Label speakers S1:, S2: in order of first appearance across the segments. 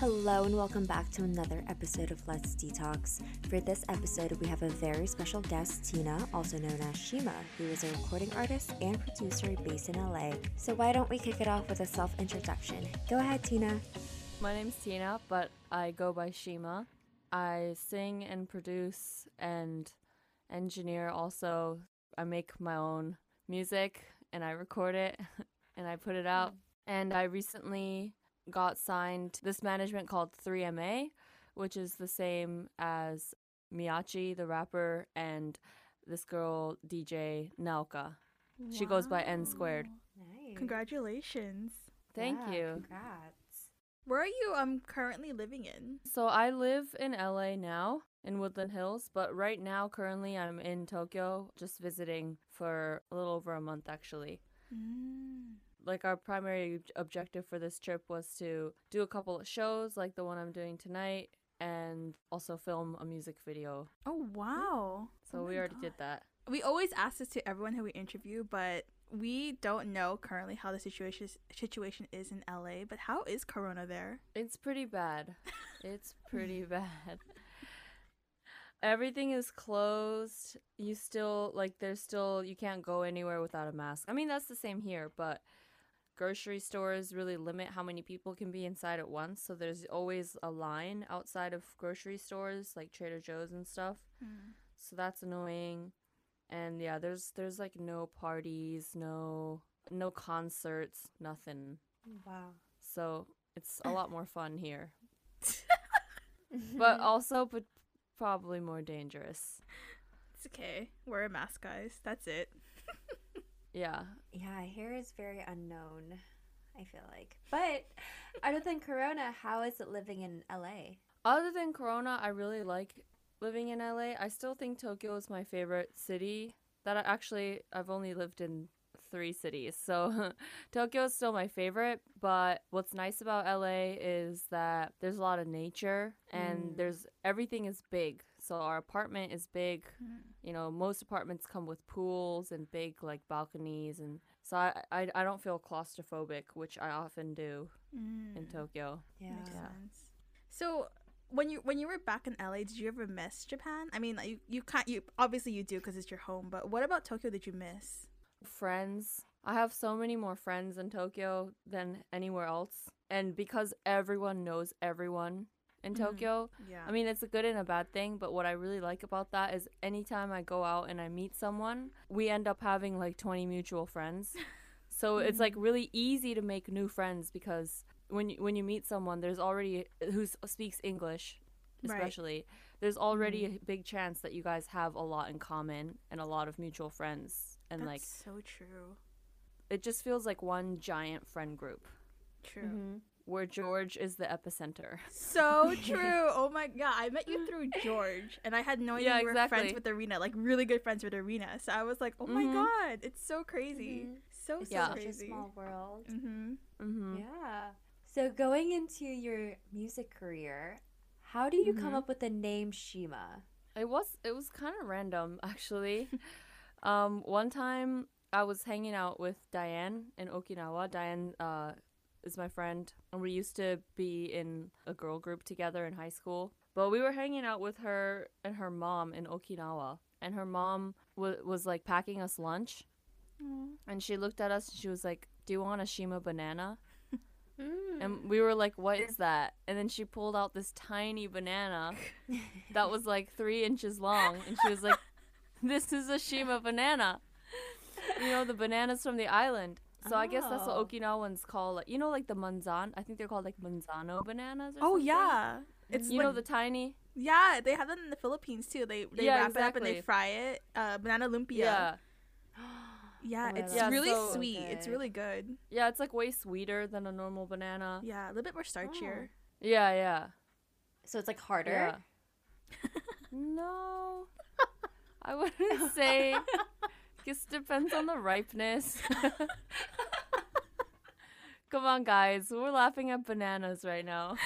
S1: Hello and welcome back to another episode of Let's Detox. For this episode, we have a very special guest, Tina, also known as Shima, who is a recording artist and producer based in LA. So why don't we kick it off with a self-introduction? Go ahead, Tina.
S2: My name's Tina, but I go by Shima. I sing and produce and engineer also. I make my own music and I record it and I put it out. Mm. And I recently got signed this management called 3MA, which is the same as Miyachi, the rapper, and this girl, DJ Naoka. She goes by N squared.
S1: Nice.
S3: Congratulations.
S2: Thank
S1: Yeah,
S2: you.
S1: Congrats.
S3: Where are you um currently living in?
S2: So I live in LA now in Woodland Hills, but right now currently I'm in Tokyo just visiting for a little over a month actually.
S3: Mm.
S2: Like our primary objective for this trip was to do a couple of shows like the one I'm doing tonight and also film a music video.
S3: Oh wow.
S2: So
S3: Oh
S2: we already did that.
S3: We always ask this to everyone who we interview, but we don't know currently how the situation situation is in LA. But how is Corona there?
S2: It's pretty bad. It's pretty bad. Everything is closed. You still like there's still you can't go anywhere without a mask. I mean that's the same here, but grocery stores really limit how many people can be inside at once, so there's always a line outside of grocery stores like Trader Joe's and stuff. Hmm. So that's annoying. And yeah, there's there's like no parties, no no concerts, nothing.
S1: Wow.
S2: So it's a lot more fun here. but also but probably more dangerous.
S3: It's okay. Wear a mask, guys. That's it.
S2: Yeah.
S1: Yeah, here is very unknown, I feel like. But other than Corona, how is it living in LA?
S2: Other than Corona, I really like living in LA. I still think Tokyo is my favorite city. That I actually I've only lived in three cities. So Tokyo is still my favorite, but what's nice about LA is that there's a lot of nature and
S1: Mm.
S2: there's everything is big. So our apartment is big. You know, most apartments come with pools and big like balconies and so I I, I don't feel claustrophobic, which I often do in
S3: Mm.
S2: Tokyo.
S1: Yeah.
S3: Makes
S2: Yeah.
S3: sense. So when you when you were back in LA, did you ever miss Japan? I mean, you you can't you obviously you do because it's your home. But what about Tokyo? Did you miss?
S2: Friends. I have so many more friends in Tokyo than anywhere else. And because everyone knows everyone in
S3: Mhm.
S2: Tokyo,
S3: Yeah.
S2: I mean, it's a good and a bad thing, but what I really like about that is anytime I go out and I meet someone, we end up having like 20 mutual friends. So it's like really easy to make new friends because when you, when you meet someone, there's already who speaks English,
S3: Right.
S2: especially. There's already a big chance that you guys have a lot in common and a lot of mutual friends, and
S3: That's
S2: like
S3: so true.
S2: it just feels like one giant friend group
S3: True.
S1: Mm-hmm.
S2: where George is the epicenter.
S3: So true. Oh my god, I met you through George, and I had no idea
S2: Yeah,
S3: you were friends with Arena, like really good friends with Arena. So I was like, oh my
S2: Mhm.
S3: god, it's so crazy,
S1: Mhm.
S3: so
S1: It's
S3: so
S2: Yeah.
S1: such a small world.
S3: Mm-hmm.
S2: Mm-hmm.
S1: Yeah. So going into your music career, how do you come
S2: Mhm.
S1: up with the name Shima?
S2: It was it was kind of random actually. um, one time I was hanging out with Diane in Okinawa. Diane uh, is my friend, and we used to be in a girl group together in high school. But we were hanging out with her and her mom in Okinawa, and her mom w- was like packing us lunch, and she looked at us and she was like, "Do you want a Shima banana?" And we were like, "What is that?" And then she pulled out this tiny banana that was like three inches long, and she was like, "This is a Shima banana." You know the bananas from the island. So I guess that's what
S1: Oh.
S2: Okinawans call like you know like the manzan. I think they're called like manzano bananas. Or
S3: Oh
S2: something.
S3: yeah, it's
S2: you
S3: like,
S2: know the tiny.
S3: yeah they have that in the Philippines too. They they
S2: Yeah,
S3: wrap it up and they
S2: exactly.
S3: fry it. Uh, banana lumpia.
S2: Yeah,
S3: yeah,
S1: Oh my
S3: it's
S2: God.
S3: really
S2: Yeah, so
S3: sweet. It's
S1: good.
S3: really good.
S2: yeah. It's like way sweeter than a normal banana.
S3: Yeah, a little bit more starchier.
S2: Yeah, yeah.
S1: So it's like harder.
S2: Yeah. no, I wouldn't say. This depends on the ripeness. Come on, guys. We're laughing at bananas right now.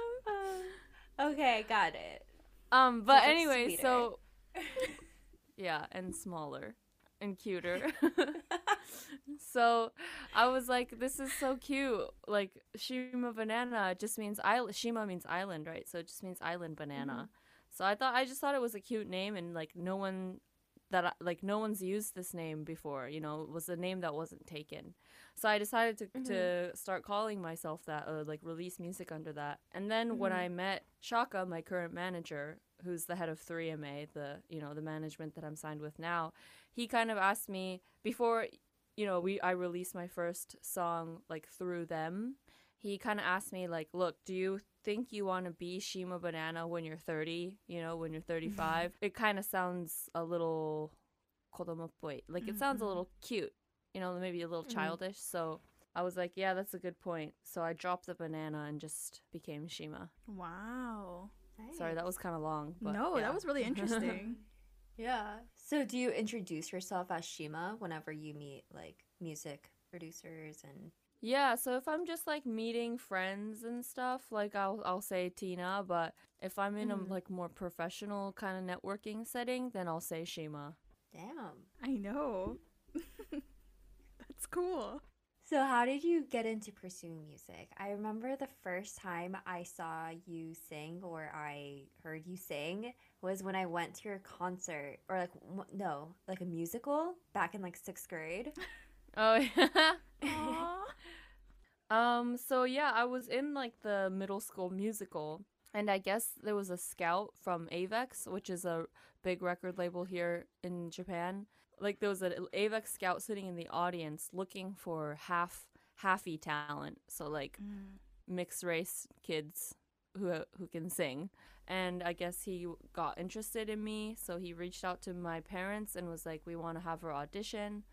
S1: okay, got it.
S2: Um, but anyway,
S1: sweeter.
S2: so yeah, and smaller and cuter. so I was like, this is so cute. Like Shima banana just means island. Shima means island, right? So it just means island banana. So I thought I just thought it was a cute name, and like no one that I, like no one's used this name before. You know, it was a name that wasn't taken. So I decided to to mm-hmm. start calling myself that, or like release music under that. And then when mm-hmm. I met Shaka, my current manager, who's the head of 3MA, the you know the management that I'm signed with now, he kind of asked me before you know we I released my first song like through them. He kind of asked me like, "Look, do you think you want to be Shima Banana when you're 30? You know, when you're mm-hmm. 35? it kind of sounds a little kodomo Like it sounds a mm-hmm. little cute, you know, maybe a little mm-hmm. childish. So I was like, yeah, that's a good point. So I dropped the banana and just became Shima.
S3: Wow.
S2: Sorry, that was kind of long. But
S3: no,
S2: yeah.
S3: that was really interesting.
S1: Yeah. So do you introduce yourself as Shima whenever you meet like music producers and
S2: Yeah, so if I'm just like meeting friends and stuff, like I'll I'll say Tina, but if I'm in
S1: Mm.
S2: a like more professional kind of networking setting, then I'll say Shima.
S1: damn.
S3: I know. That's cool.
S1: So how did you get into pursuing music? I remember the first time I saw you sing or I heard you sing was when I went to your concert or like no, like a musical back in like 6th grade.
S2: Oh yeah. Um, so yeah, I was in like the middle school musical, and I guess there was a scout from Avex, which is a big record label here in Japan. Like there was an Avex scout sitting in the audience looking for half halfy talent, so like mixed race kids who who can sing. And I guess he got interested in me, so he reached out to my parents and was like, "We want to have her audition."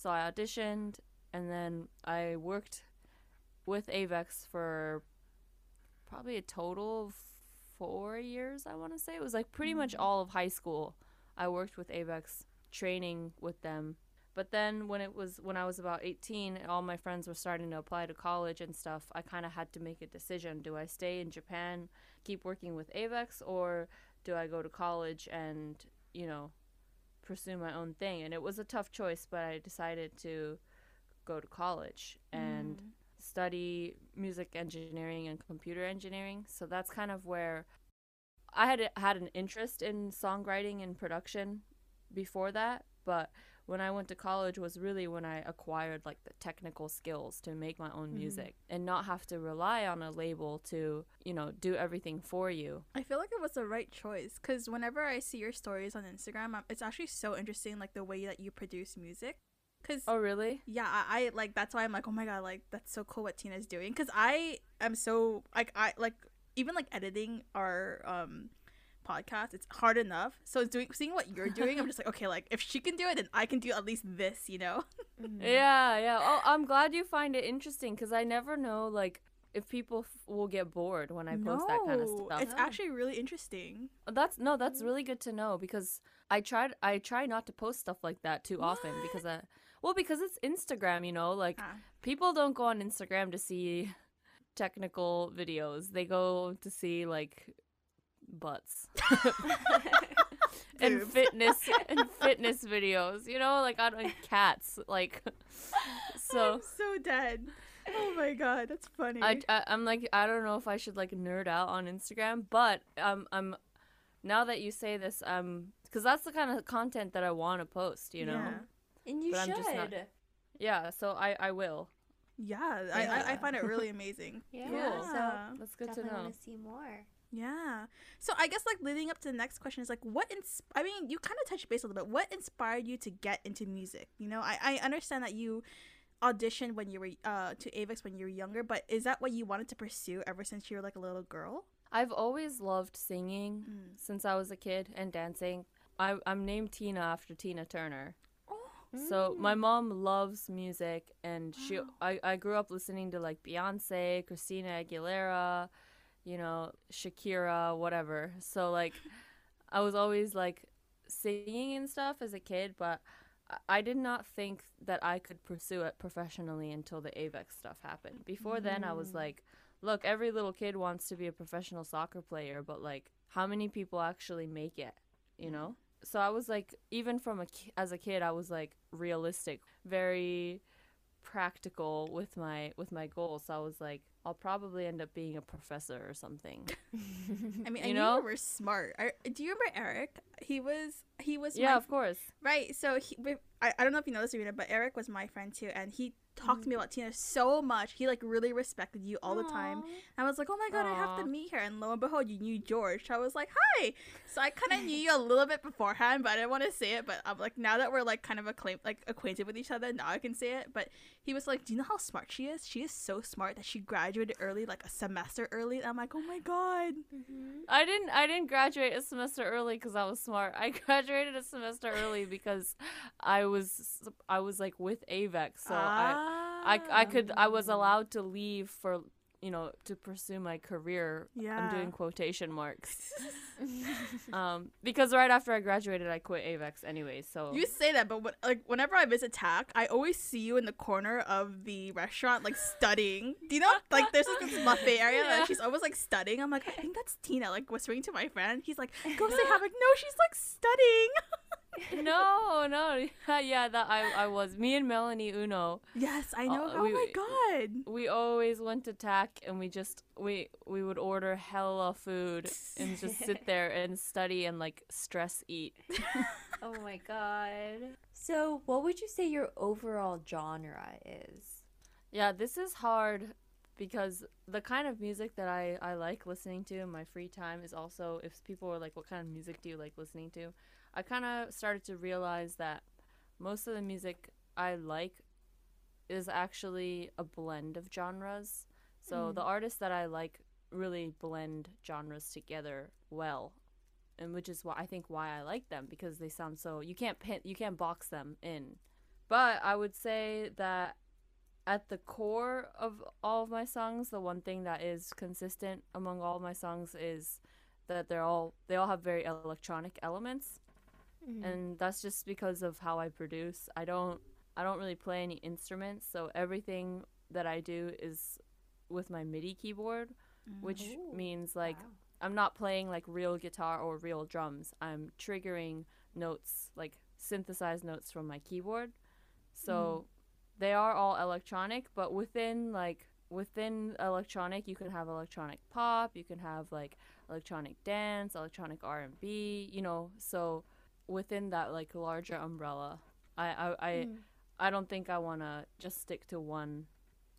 S2: So I auditioned, and then I worked with Avex for probably a total of four years, I want to say. It was like pretty much mm-hmm. all of high school. I worked with Avex, training with them. But then when it was when I was about 18, and all my friends were starting to apply to college and stuff, I kind of had to make a decision. Do I stay in Japan, keep working with Avex, or do I go to college and, you know, pursue my own thing? And it was a tough choice, but I decided to go to college and mm. study music engineering and computer engineering. So that's kind of where I had had an interest in songwriting and production before that, but when I went to college was really when I acquired like the technical skills to make my own music and not have to rely on a label to, you know, do everything for you.
S3: I feel like it was the right choice because whenever I see your stories on Instagram, um, it's actually so interesting, like the way that you produce music. Cause
S2: Oh, really?
S3: yeah, I, I like that's why I'm like, oh my god, like that's so cool what Tina's doing. Cause I am so like I like even like editing our um podcast, it's hard enough. So it's doing seeing what you're doing, I'm just like, okay, like if she can do it, then I can do at least this, you know?
S2: Yeah, yeah. Oh, I'm glad you find it interesting because I never know like if people f- will get bored when I post that kind of stuff.
S3: It's actually really interesting.
S2: That's no, that's really good to know because I tried I try not to post stuff like that too often because I well because it's Instagram, you know, like
S3: Ah.
S2: people don't go on Instagram to see technical videos. They go to see like butts and fitness and fitness videos, you know, like on and cats like so
S3: I'm so dead. Oh my god, that's funny.
S2: I, I I'm like I don't know if I should like nerd out on Instagram, but um I'm now that you say this um because that's the kind of content that I want to post, you know.
S3: Yeah.
S1: And you
S2: But I'm
S1: should.
S2: just not- Yeah, so I I will.
S3: Yeah, I, I, I find it really amazing.
S1: yeah.
S2: Cool.
S1: So
S2: That's good to
S1: definitely
S2: know.
S1: want to see more.
S3: Yeah. So I guess like leading up to the next question is like what ins- I mean, you kind of touched base a little bit. What inspired you to get into music? You know, I, I understand that you auditioned when you were uh to Avex when you were younger, but is that what you wanted to pursue ever since you were like a little girl?
S2: I've always loved singing
S3: Mm.
S2: since I was a kid and dancing. I I'm named Tina after Tina Turner.
S3: Oh.
S2: So my mom loves music, and she. I, I grew up listening to like Beyonce, Christina Aguilera, you know Shakira, whatever. So like, I was always like singing and stuff as a kid, but I- did not think that I could pursue it professionally until the AVEX stuff happened. Before then, I was mm. like, look, every little kid wants to be a professional soccer player, but like, how many people actually make it? You mm. know? So I was like, even from a as a kid, I was like realistic, very practical with my with my goals. So I was like, I'll probably end up being a professor or something.
S3: I mean, I
S2: You
S3: knew
S2: know?
S3: you were smart. I, do you remember Eric? He was he was
S2: yeah,
S3: my
S2: of course.
S3: Right. So he, I, I don't know if you know this, Arena, but Eric was my friend too, and he talked to
S2: Mm-hmm.
S3: me about Tina so much. He like really respected you all the time. I was like, oh my god, I have to meet her. And lo and behold, you knew George. So I was like, hi. So I kind of knew you a little bit beforehand, but I didn't want to say it. But I'm like, now that we're like kind of like acquainted with each other, now I can say it. But he was like, do you know how smart she is? She is so smart that she graduated early, like a semester early. And I'm like, oh my god.
S2: I didn't I didn't graduate a semester early because I was smart. I graduated a semester early because I was I was like with AVEX, so I I I could I was allowed to leave for you know to pursue my career.
S3: Yeah.
S2: I'm doing quotation marks. um, because right after I graduated, I quit AVEX anyway. So
S3: You say that, but when, like whenever I visit TAC, I always see you in the corner of the restaurant, like studying. Do you know, like there's like, this buffet area
S2: Yeah.
S3: that she's always like studying. I'm like, I think that's Tina, like whispering to my friend. He's like, go say hi. I'm like, no, she's like studying.
S2: no, no, yeah, that I I was me and Melanie Uno.
S3: yes, I know.
S2: Uh,
S3: oh
S2: we-
S3: my god.
S2: we always went to TAC and we just we we would order hella food and just sit there and study and like stress eat.
S1: oh my god. So, what would you say your overall genre is?
S2: Yeah, this is hard because the kind of music that I I like listening to in my free time is also if people were like what kind of music do you like listening to? I kind of started to realize that most of the music I like is actually a blend of genres. So hmm. the artists that I like really blend genres together well. And which is why I think why I like them because they sound so you can't pin you can't box them in. But I would say that at the core of all of my songs, the one thing that is consistent among all of my songs is that they're all they all have very electronic elements. Mm-hmm. And that's just because of how I produce. I don't I don't really play any instruments, so everything that I do is with my MIDI keyboard, mm-hmm. which
S1: Ooh,
S2: means like
S1: wow.
S2: I'm not playing like real guitar or real drums. I'm triggering notes, like synthesized notes from my keyboard. So mm-hmm. they are all electronic, but within like within electronic, you can have electronic pop, you can have like electronic dance, electronic R&B, you know. So within that like larger umbrella, I I I, I don't think I want to just stick to one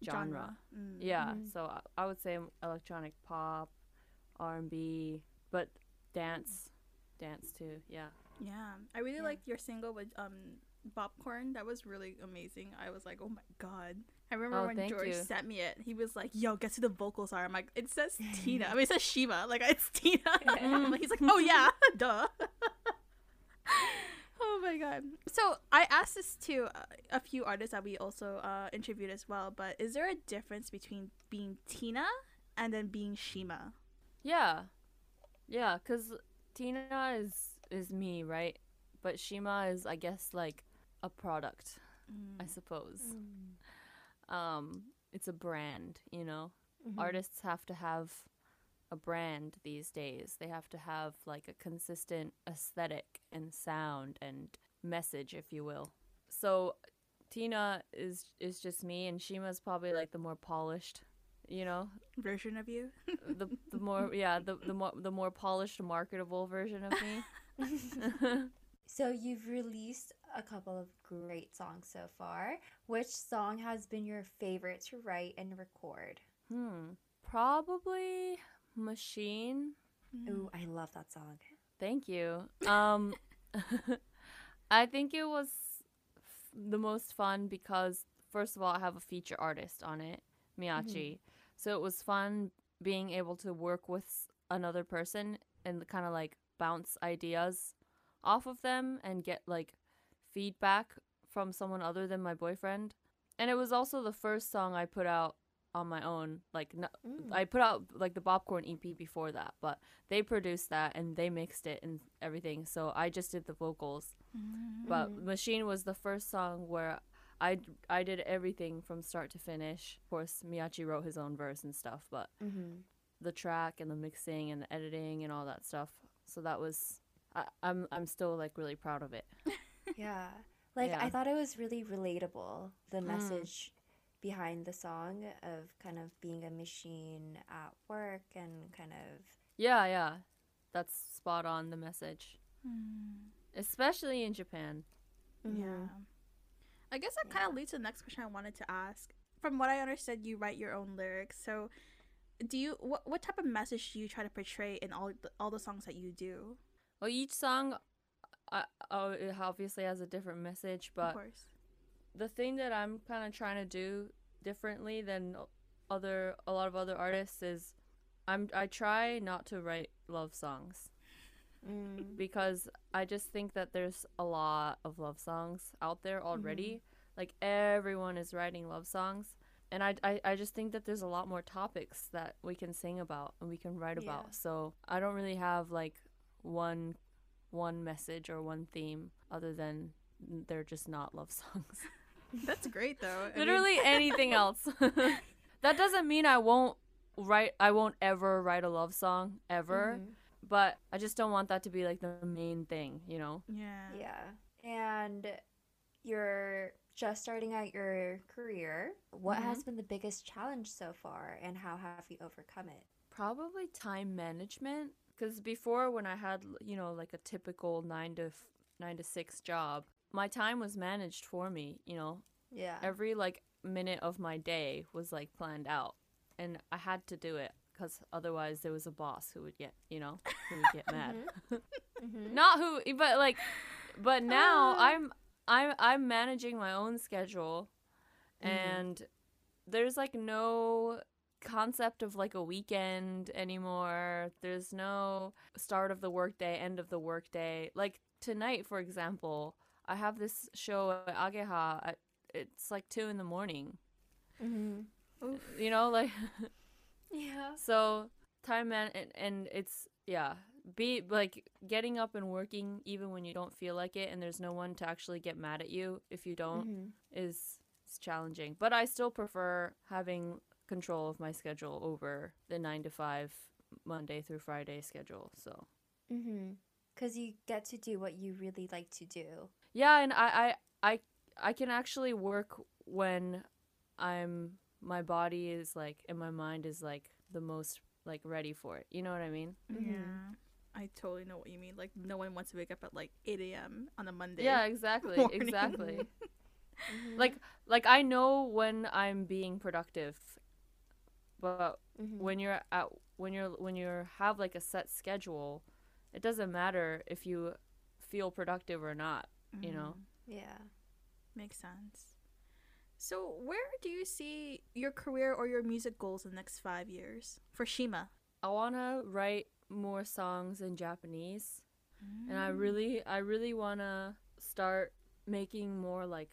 S2: genre.
S3: Mm.
S2: Yeah, so I, I would say electronic pop, R and B, but dance, dance too. Yeah.
S3: Yeah, I really
S2: Yeah.
S3: liked your single with um popcorn. That was really amazing. I was like, oh my god. I remember
S2: Oh,
S3: when George
S2: you.
S3: sent me it. He was like, "Yo, guess who the vocals are?" I'm like, "It says Tina." I mean, it says Shima. Like, it's Tina. Like- He's like, "Oh yeah, duh." oh my god. So I asked this to uh, a few artists that we also uh, interviewed as well. But is there a difference between being Tina and then being Shima?
S2: Yeah, yeah, cause Tina is is me, right? But Shima is, I guess, like a product, I suppose. Um, it's a brand, you know. Artists have to have a brand these days. They have to have like a consistent aesthetic and sound and message, if you will. So Tina is is just me, and Shima's probably like the more polished, you know,
S3: Version of you?
S2: the the more yeah the the more the more polished marketable version of me.
S1: So, you've released a couple of great songs so far. Which song has been your favorite to write and record?
S2: hmm. Probably Machine.
S1: Ooh, I love that song.
S2: Thank you. Um I think it was f- the most fun because first of all I have a feature artist on it, Miyachi. So it was fun being able to work with another person and kind of like bounce ideas off of them and get like feedback from someone other than my boyfriend. And it was also the first song I put out on my own. Like I put out like the Popcorn EP before that, but they produced that and they mixed it and everything. So I just did the vocals. But Machine was the first song where I I did everything from start to finish. Of course, Miyachi wrote his own verse and stuff, but
S1: Mm-hmm.
S2: the track and the mixing and the editing and all that stuff. So that was I, I'm I'm still like really proud of it.
S1: Yeah. Like
S2: Yeah.
S1: I thought it was really relatable. The
S2: Mm.
S1: message behind the song of kind of being a machine at work and kind of
S2: Yeah, yeah. That's spot on the message. Especially in Japan.
S1: Mm-hmm.
S3: Yeah. I guess that kind of leads to the next question I wanted to ask. From what I understood, you write your own lyrics. So, do you what what type of message do you try to portray in all the, all the songs that you do?
S2: Well, each song uh, oh, obviously has a different message,
S3: of
S2: but
S3: course.
S2: The thing that I'm kind of trying to do differently than other a lot of other artists is I'm I try not to write love songs
S1: Mm.
S2: because I just think that there's a lot of love songs out there already. Like everyone is writing love songs. And I, I, I just think that there's a lot more topics that we can sing about and we can write
S1: Yeah.
S2: about. So I don't really have like one one message or one theme other than they're just not love songs.
S3: That's great though. I mean,
S2: Literally anything else. that doesn't mean I won't write I won't ever write a love song ever,
S1: Mhm.
S2: but I just don't want that to be like the main thing, you know?
S3: yeah.
S1: Yeah. And you're just starting out your career. What
S2: Mm-hmm.
S1: has been the biggest challenge so far and how have you overcome it?
S2: Probably time management cuz before when I had, you know, like a typical 9 to f- 9 to 6 job, my time was managed for me, you know.
S1: Yeah.
S2: Every like minute of my day was like planned out and I had to do it cuz otherwise there was a boss who would get, you know, who would get mad.
S1: Mhm.
S2: not who but like but now
S3: Uh.
S2: i'm i'm i'm managing my own schedule
S1: Mhm.
S2: and there's like no concept of like a weekend anymore there's no start of the workday end of the workday like tonight for example i have this show at ageha at, it's like two in the morning
S1: Mhm.
S2: you know like
S1: Yeah.
S2: so time man and, and it's yeah be like getting up and working even when you don't feel like it and there's no one to actually get mad at you if you don't
S1: Mhm.
S2: is is challenging but i still prefer having control of my schedule over the 9 to 5 monday through friday schedule so
S1: Mhm. Cuz you get to do what you really like to do.
S2: Yeah and i i i, I can actually work when i'm my body is like and my mind is like the most like ready for it you know what i mean
S1: Mhm.
S3: Yeah. I totally know what you mean. Like no one wants to wake up at like 8 a.m. on a Monday.
S2: yeah exactly
S3: morning.
S2: exactly
S1: Mhm.
S2: like like I know when I'm being productive, but
S1: Mhm.
S2: when you're at when you're when you have like a set schedule, it doesn't matter if you feel productive or not. You know, mm-hmm.
S1: Yeah.
S3: Makes sense. So, where do you see your career or your music goals in the next five years for Shima?
S2: I wanna write more songs in Japanese, and
S3: Mm.
S2: I really I really wanna start making more like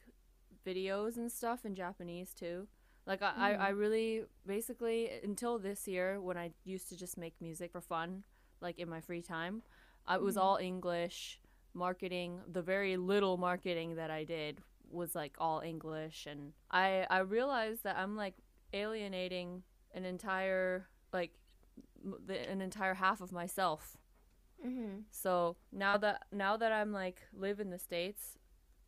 S2: videos and stuff in Japanese too. Like I, I, I mm. really basically until this year when I used to just make music for fun, like in my free time, I, it was mm. all English marketing. The very little marketing that I did was like all English, and I I realized that I'm like alienating an entire like the, an entire half of myself
S1: Mhm.
S2: so now that now that I'm like live in the states,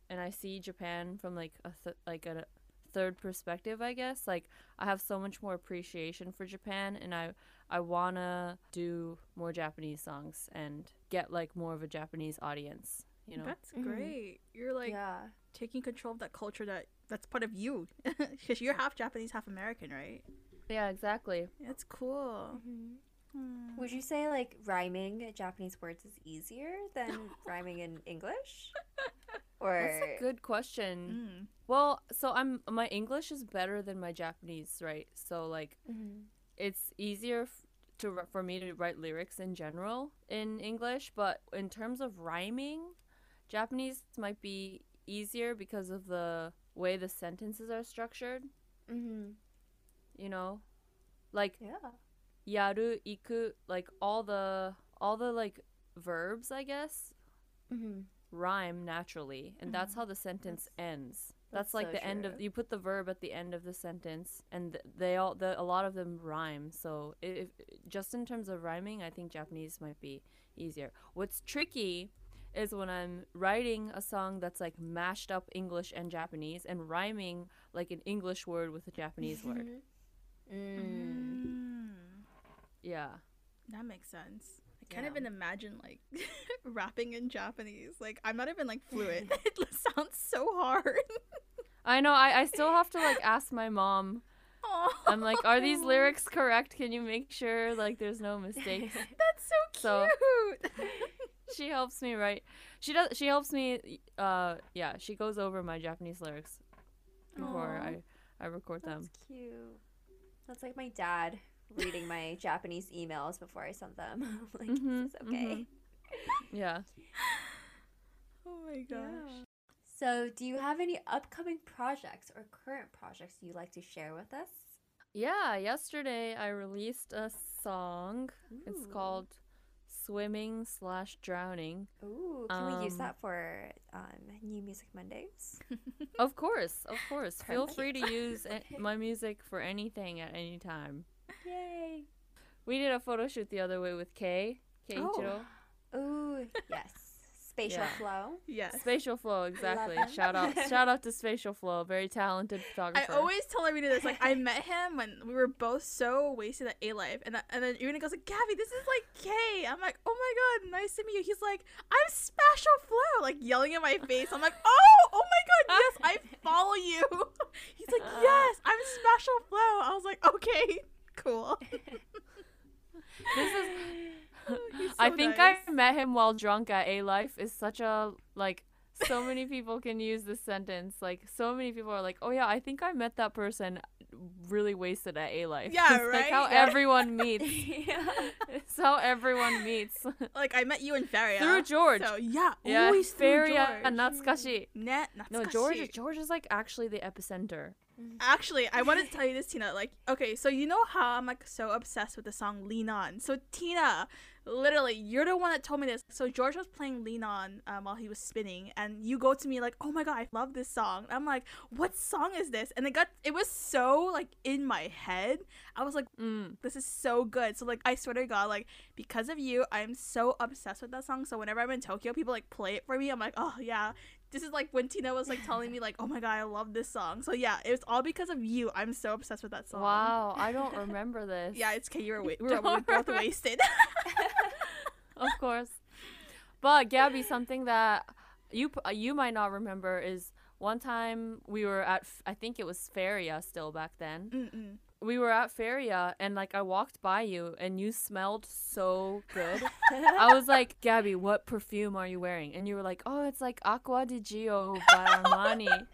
S2: and I see Japan from like a th- like a third perspective, I guess like I have so much more appreciation for Japan, and I I wanna do more Japanese songs and get like more of a Japanese audience. You know,
S3: That's
S1: Mhm.
S3: great. You're like
S1: yeah.
S3: taking control of that culture that that's part of you, because you're half Japanese, half American, right?
S2: yeah, exactly.
S3: That's cool.
S1: Mhm.
S3: Hmm.
S1: Would you say like rhyming Japanese words is easier than rhyming in English? Or
S2: That's a good question.
S3: Mm.
S2: Well, so I'm my English is better than my Japanese, right? So like
S1: Mhm.
S2: it's easier f- to for me to write lyrics in general in English, but in terms of rhyming, Japanese might be easier because of the way the sentences are structured.
S1: Mhm.
S2: You know, like
S1: Yeah.
S2: yaru, iku, like all the all the like verbs, I guess,
S1: Mhm.
S2: Rhyme naturally, and that's how the sentence ends. That's,
S1: that's
S2: like
S1: so
S2: the end of you put the verb at the end of the sentence, and they all the a lot of them rhyme. So if just in terms of rhyming, I think Japanese might be easier. What's tricky is when I'm writing a song that's like mashed up English and Japanese and rhyming like an English word with a Japanese word.
S1: Mm.
S3: Mm,
S2: Yeah.
S3: that makes sense. I can't
S2: Yeah.
S3: even imagine like rapping in Japanese. Like I'm not even like fluent. it sounds so hard.
S2: I know. I, I still have to like ask my mom.
S3: Aw.
S2: I'm like, are these lyrics correct? Can you make sure like there's no mistakes?
S3: That's so
S2: So-
S3: cute.
S2: she helps me write. She does. She helps me. Uh, yeah. She goes over my Japanese lyrics before
S3: Aw.
S2: I I record them.
S1: That's cute. That's like my dad reading my Japanese emails before I sent them. like,
S2: Mhm,
S1: is this okay?
S2: mhm. Yeah.
S3: oh my gosh.
S1: Yeah. So, do you have any upcoming projects or current projects you'd like to share with us?
S2: Yeah. Yesterday I released a song. It's called "Swimming slash Drowning."
S1: Ooh, can we use
S2: Um,
S1: that for um, New Music Mondays?
S2: Of course, of course. Feel free to use a- my music for anything at any time.
S1: Yay!
S2: We did a photo shoot the other way with Kay. Kei
S3: Oh.
S2: Ichiro.
S1: Ooh, yes. Spatial
S2: Yeah.
S1: flow.
S3: Yes.
S2: Spatial Flow, exactly. Shout out, shout out to Spatial Flow, very talented photographer.
S3: I
S2: photographer.
S3: always tell Irina this. Like, I met him when we were both so wasted at A Life, and, and then Irina goes like, "Gabby, this is like Kay." I'm like, "Oh my god, nice to meet you." He's like, "I'm Spatial Flow," like yelling in my face. I'm like, "Oh, oh my god, yes, I follow you." He's like, uh. "Yes, I'm Spatial Flow." I was like, "Okay, cool."
S2: this is.
S3: He's
S2: I think
S3: nice.
S2: I met him while drunk at A Life. Is such a like. So many people can use this sentence. Like so many people are like, "Oh yeah, I think I met that person really wasted at A Life."
S3: Yeah,
S2: it's like how?
S3: Yeah.
S2: everyone meets.
S1: yeah.
S2: it's how everyone meets.
S3: like I met you in Feria
S2: Through George.
S3: So yeah,
S2: yeah,
S3: always through
S2: very
S3: George.
S2: natsukashi.
S3: Net,
S2: No, George. George is like actually the epicenter.
S3: Actually, I wanted to tell you this, Tina. Like, okay, so you know how I'm like so obsessed with the song "Lean On." So Tina, literally, you're the one that told me this. So George was playing "Lean On" um, while he was spinning, and you go to me like, "Oh my god, I love this song." I'm like, "What song is this?" And it got it was so like in my head. I was like,
S2: Mm.
S3: "This is so good." So like, I swear to God, like because of you, I'm so obsessed with that song. So whenever I'm in Tokyo, people like play it for me. I'm like, "Oh yeah." This is like when Tina was like telling me like, "Oh my god, I love this song." So yeah, it was all because of you. I'm so obsessed with that song.
S2: Wow, I don't remember this.
S3: Yeah, it's okay. You were wa- we were, we were both wasted.
S2: of course. But Gabby, something that you uh, you might not remember is one time we were at I think it was Feria still back then.
S3: Mm-mm.
S2: We were at Feria and like I walked by you and you smelled so good. I was like, Gabby, what perfume are you wearing? And you were like, Oh, it's like Acqua di Gio by Armani.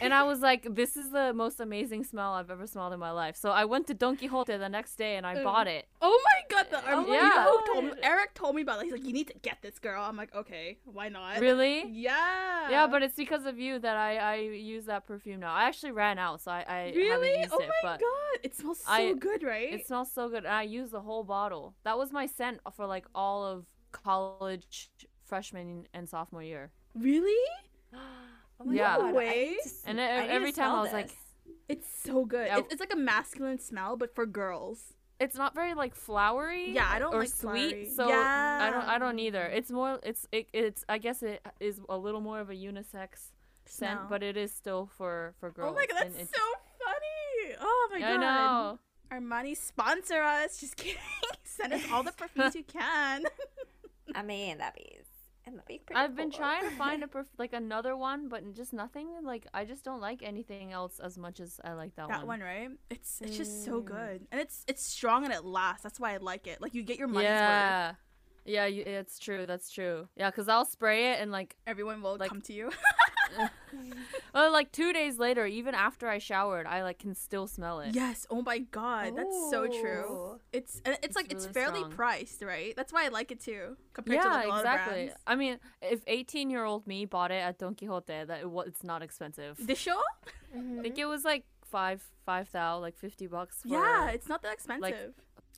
S2: And I was like, This is the most amazing smell I've ever smelled in my life. So I went to Don Quijote the next day and I
S3: Mm.
S2: bought it.
S3: Oh my god, the
S2: my
S3: you know who
S1: God.
S3: told me, Eric told me about it. He's like, you need to get this girl. I'm like, okay, why not?
S2: Really?
S3: Yeah.
S2: Yeah, but it's because of you that I, I use that perfume now. I actually ran out, so I, I
S3: really?
S2: haven't used
S3: Oh my god, it smells so
S2: I-
S3: good, right?
S2: it smells so good. And I used the whole bottle. That was my scent for like all of college freshman and sophomore year.
S3: really?
S1: My
S2: Yeah.
S1: God, I
S3: Way.
S1: need to s-
S2: And
S1: I need
S2: every time I was like-
S3: It's so good.
S2: Yeah.
S3: It's, it's like a masculine smell, but for girls.
S2: It's not very like flowery.
S3: Yeah, I don't
S2: or
S3: like
S2: sweet.
S3: flowery.
S2: So I don't I don't either. It's more it's it, it's I guess it is a little more of a unisex scent,
S3: Smell.
S2: but it is still for for girls.
S3: oh my god, that's
S2: it's-
S3: so funny. Oh my
S2: I
S3: god.
S2: know.
S3: Armani sponsor us. Just kidding. Send us all the perfumes you can.
S1: I mean, that'd be, that'd be pretty
S2: I've been trying to find a perf- like another one, but just nothing. Like I just don't like anything else as much as I like that,
S3: that
S2: one.
S3: That one, right? It's it's just so
S1: Mm.
S3: good, and it's it's strong and it lasts. That's why I like it. Like you get your money's worth.
S2: yeah, yeah, you, it's true. That's true. Yeah, cause I'll spray it and like,
S3: Everyone will
S2: Like-
S3: come to you.
S2: well, like two days later, even after I showered, I like can still smell it.
S3: yes. Oh my god, that's so true.
S1: Ooh.
S3: It's it's, like it's fairly
S2: strong.
S3: priced, right? That's why I like it too. Compared to
S2: Yeah,
S3: like a lot of
S2: exactly.
S3: brands.
S2: I mean, if 18 year old me bought it at Don Quijote, that it, wa- it's not expensive.
S3: The show? Mm-hmm.
S2: I think it was like five five thou, like 50 bucks. For,
S3: Yeah, it's not that expensive.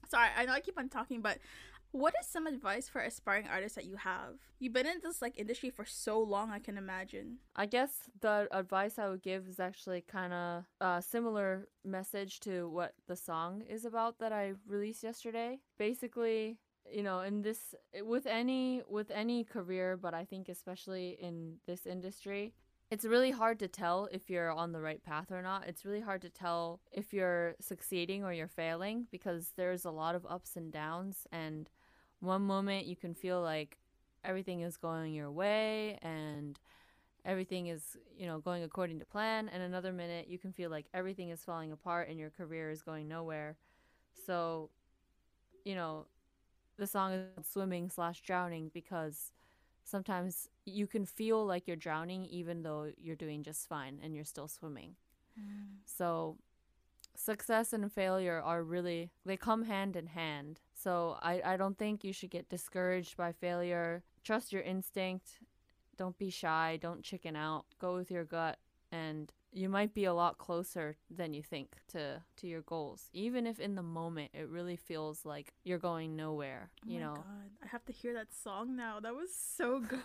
S3: Sorry, I know I keep on talking, but what is some advice for aspiring artists that you have? You've been in this like industry for so long, I can imagine.
S2: I guess the advice I would give is actually kind of a uh, similar message to what the song is about that I released yesterday. Basically, you know, in this with any with any career, but I think especially in this industry, it's really hard to tell if you're on the right path or not. It's really hard to tell if you're succeeding or you're failing because there's a lot of ups and downs and one moment you can feel like everything is going your way and everything is, you know, going according to plan and another minute you can feel like everything is falling apart and your career is going nowhere. So, you know, the song is swimming slash drowning because sometimes you can feel like you're drowning even though you're doing just fine and you're still swimming.
S3: Mm.
S2: So success and failure are really they come hand in hand. So I, I don't think you should get discouraged by failure. Trust your instinct. Don't be shy. Don't chicken out. Go with your gut and you might be a lot closer than you think to to your goals even if in the moment it really feels like you're going nowhere
S3: Oh
S2: you
S3: my
S2: know
S3: God. I have to hear that song now. That was so good.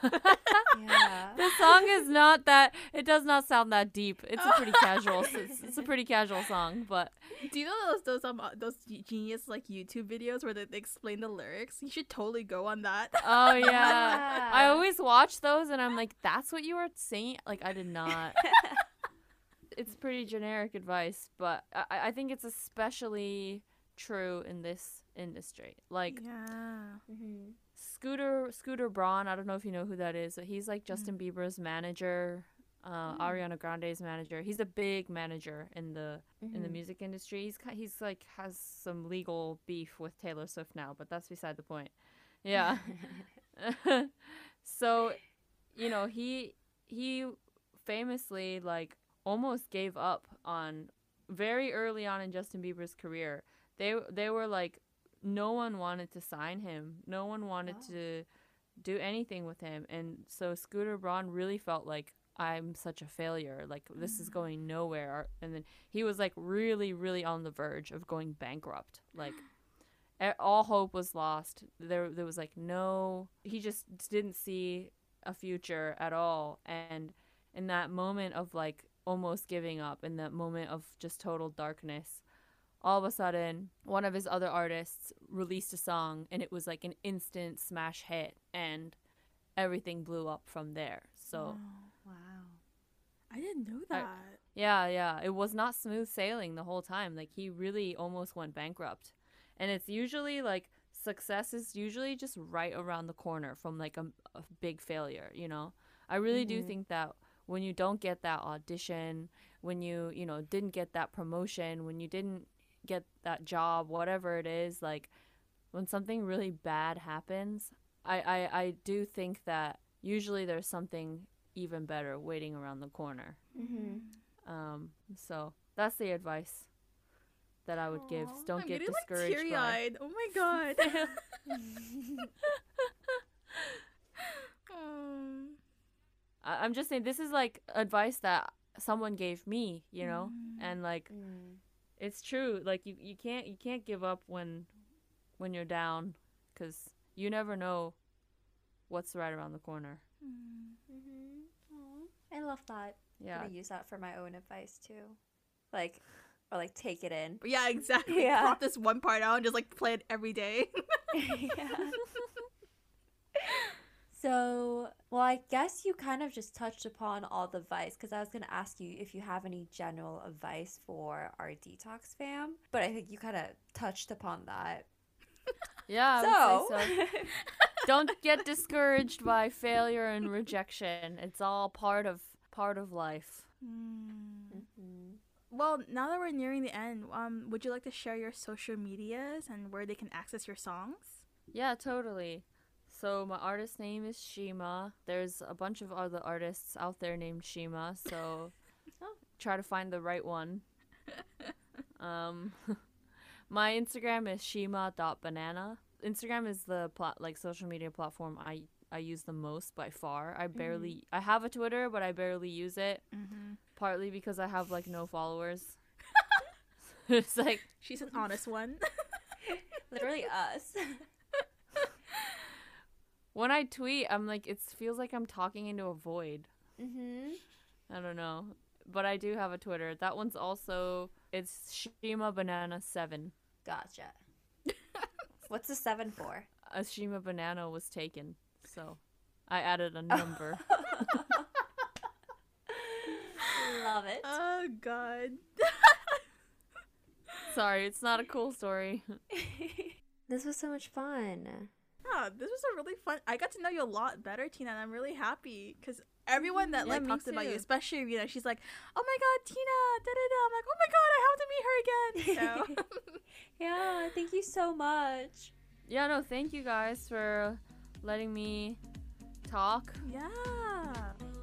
S1: Yeah.
S2: the song is not that it does not sound that deep it's a pretty casual it's, it's a pretty casual song but
S3: Do you know those those um uh, those genius like YouTube videos where they, they explain the lyrics? You should totally go on that.
S2: oh yeah i always watch those and i'm like that's what you were saying like i did not it's pretty generic advice but i, I think it's especially true in this industry like
S3: yeah.
S1: Mhm.
S2: Scooter Scooter Braun, I don't know if you know who that is. But he's like Justin Bieber's manager, uh,
S3: Mm.
S2: Ariana Grande's manager. He's a big manager in the in the
S1: Mhm.
S2: music industry. He's he's like has some legal beef with Taylor Swift now, but that's beside the point. Yeah. so, you know, he he famously like almost gave up on very early on in Justin Bieber's career. They they were like no one wanted to sign him. No one wanted
S1: Oh.
S2: to do anything with him. And so Scooter Braun really felt like I'm such a failure. Like this is mm-hmm. going nowhere. And then he was like really really on the verge of going bankrupt. Like all hope was lost. There there was like no he just didn't see a future at all and in that moment of like almost giving up in that moment of just total darkness all of a sudden one of his other artists released a song and it was like an instant smash hit and everything blew up from there so
S3: Oh,
S1: Wow.
S3: I didn't know
S2: I-
S3: that.
S2: yeah yeah it was not smooth sailing the whole time like he really almost went bankrupt and it's usually like success is usually just right around the corner from like a, a big failure you know i really do
S1: Mhm.
S2: think that when you don't get that audition when you you know didn't get that promotion when you didn't get that job whatever it is like when something really bad happens i i, I do think that usually there's something even better waiting around the corner
S1: Mhm.
S2: um, so that's the advice that I would give. Don't
S3: I'm
S2: get
S3: getting,
S2: discouraged
S3: Like, teary-eyed. Oh my god. um,
S2: I- I'm just saying this is like advice that someone gave me, you know,
S3: Mm.
S2: and like
S1: Mm.
S2: it's true. Like you, you can't you can't give up when when you're down, because you never know what's right around the corner.
S3: mm.
S1: Mhm. Aw, I love that. I'm
S2: Yeah.
S1: gonna use that for my own advice too. Like, or like take it in.
S3: yeah, exactly.
S1: Yeah.
S3: Crop this one part out and just like play it every day.
S1: yeah. So, well, I guess you kind of just touched upon all the advice because I was going to ask you if you have any general advice for our detox fam, but I think you kind of touched upon that.
S2: Yeah. I
S1: so,
S2: would say so. Don't get discouraged by failure and rejection. It's all part of part of life.
S3: Mm.
S1: Mhm.
S3: Well, now that we're nearing the end, um, would you like to share your social medias and where they can access your songs?
S2: Yeah, totally. So my artist name is Shima. There's a bunch of other artists out there named Shima, so
S1: Oh.
S2: try to find the right one. Um my Instagram is shima.banana. Instagram is the plat like social media platform I I use the most by far. I barely I have a Twitter, but I barely use it
S3: Mm-hmm.
S2: partly because I have like no followers. it's like
S3: She's an honest one.
S1: Literally us.
S2: When I tweet, I'm like it feels like I'm talking into a void.
S1: mm-hmm.
S2: I don't know. But I do have a Twitter. That one's also it's Shima Banana 7.
S1: Gotcha. What's the seven for?
S2: A Ashima banana was taken, so I added a number.
S1: Love it.
S3: Oh god.
S2: Sorry, it's not a cool story.
S1: this was so much fun.
S3: Yeah, this was a really fun. I got to know you a lot better, Tina, and I'm really happy because everyone that mm-hmm.
S2: Yeah,
S3: like
S2: me
S3: talks about you, especially you know, she's like, "Oh my god, Tina!" Da da da. I'm like, "Oh my god, I have to meet her again." So
S1: Yeah, thank you so much.
S2: yeah, no, thank you guys for letting me talk.
S3: yeah.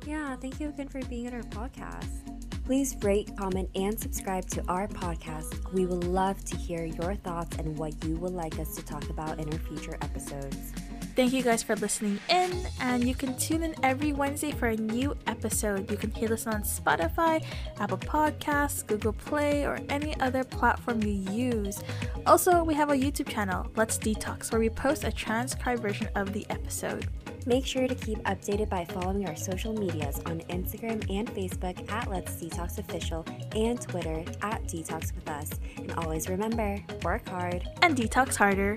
S1: Yeah, thank you again for being on our podcast. Please rate, comment, and subscribe to our podcast. We would love to hear your thoughts and what you would like us to talk about in our future episodes.
S3: Thank you guys for listening in, and you can tune in every Wednesday for a new episode. You can hear this on Spotify, Apple Podcasts, Google Play, or any other platform you use. Also, we have a YouTube channel, Let's Detox, where we post a transcribed version of the episode.
S1: Make sure to keep updated by following our social medias on Instagram and Facebook at Let's Detox Official and Twitter at Detox With Us. And always remember, work hard.
S3: And detox harder.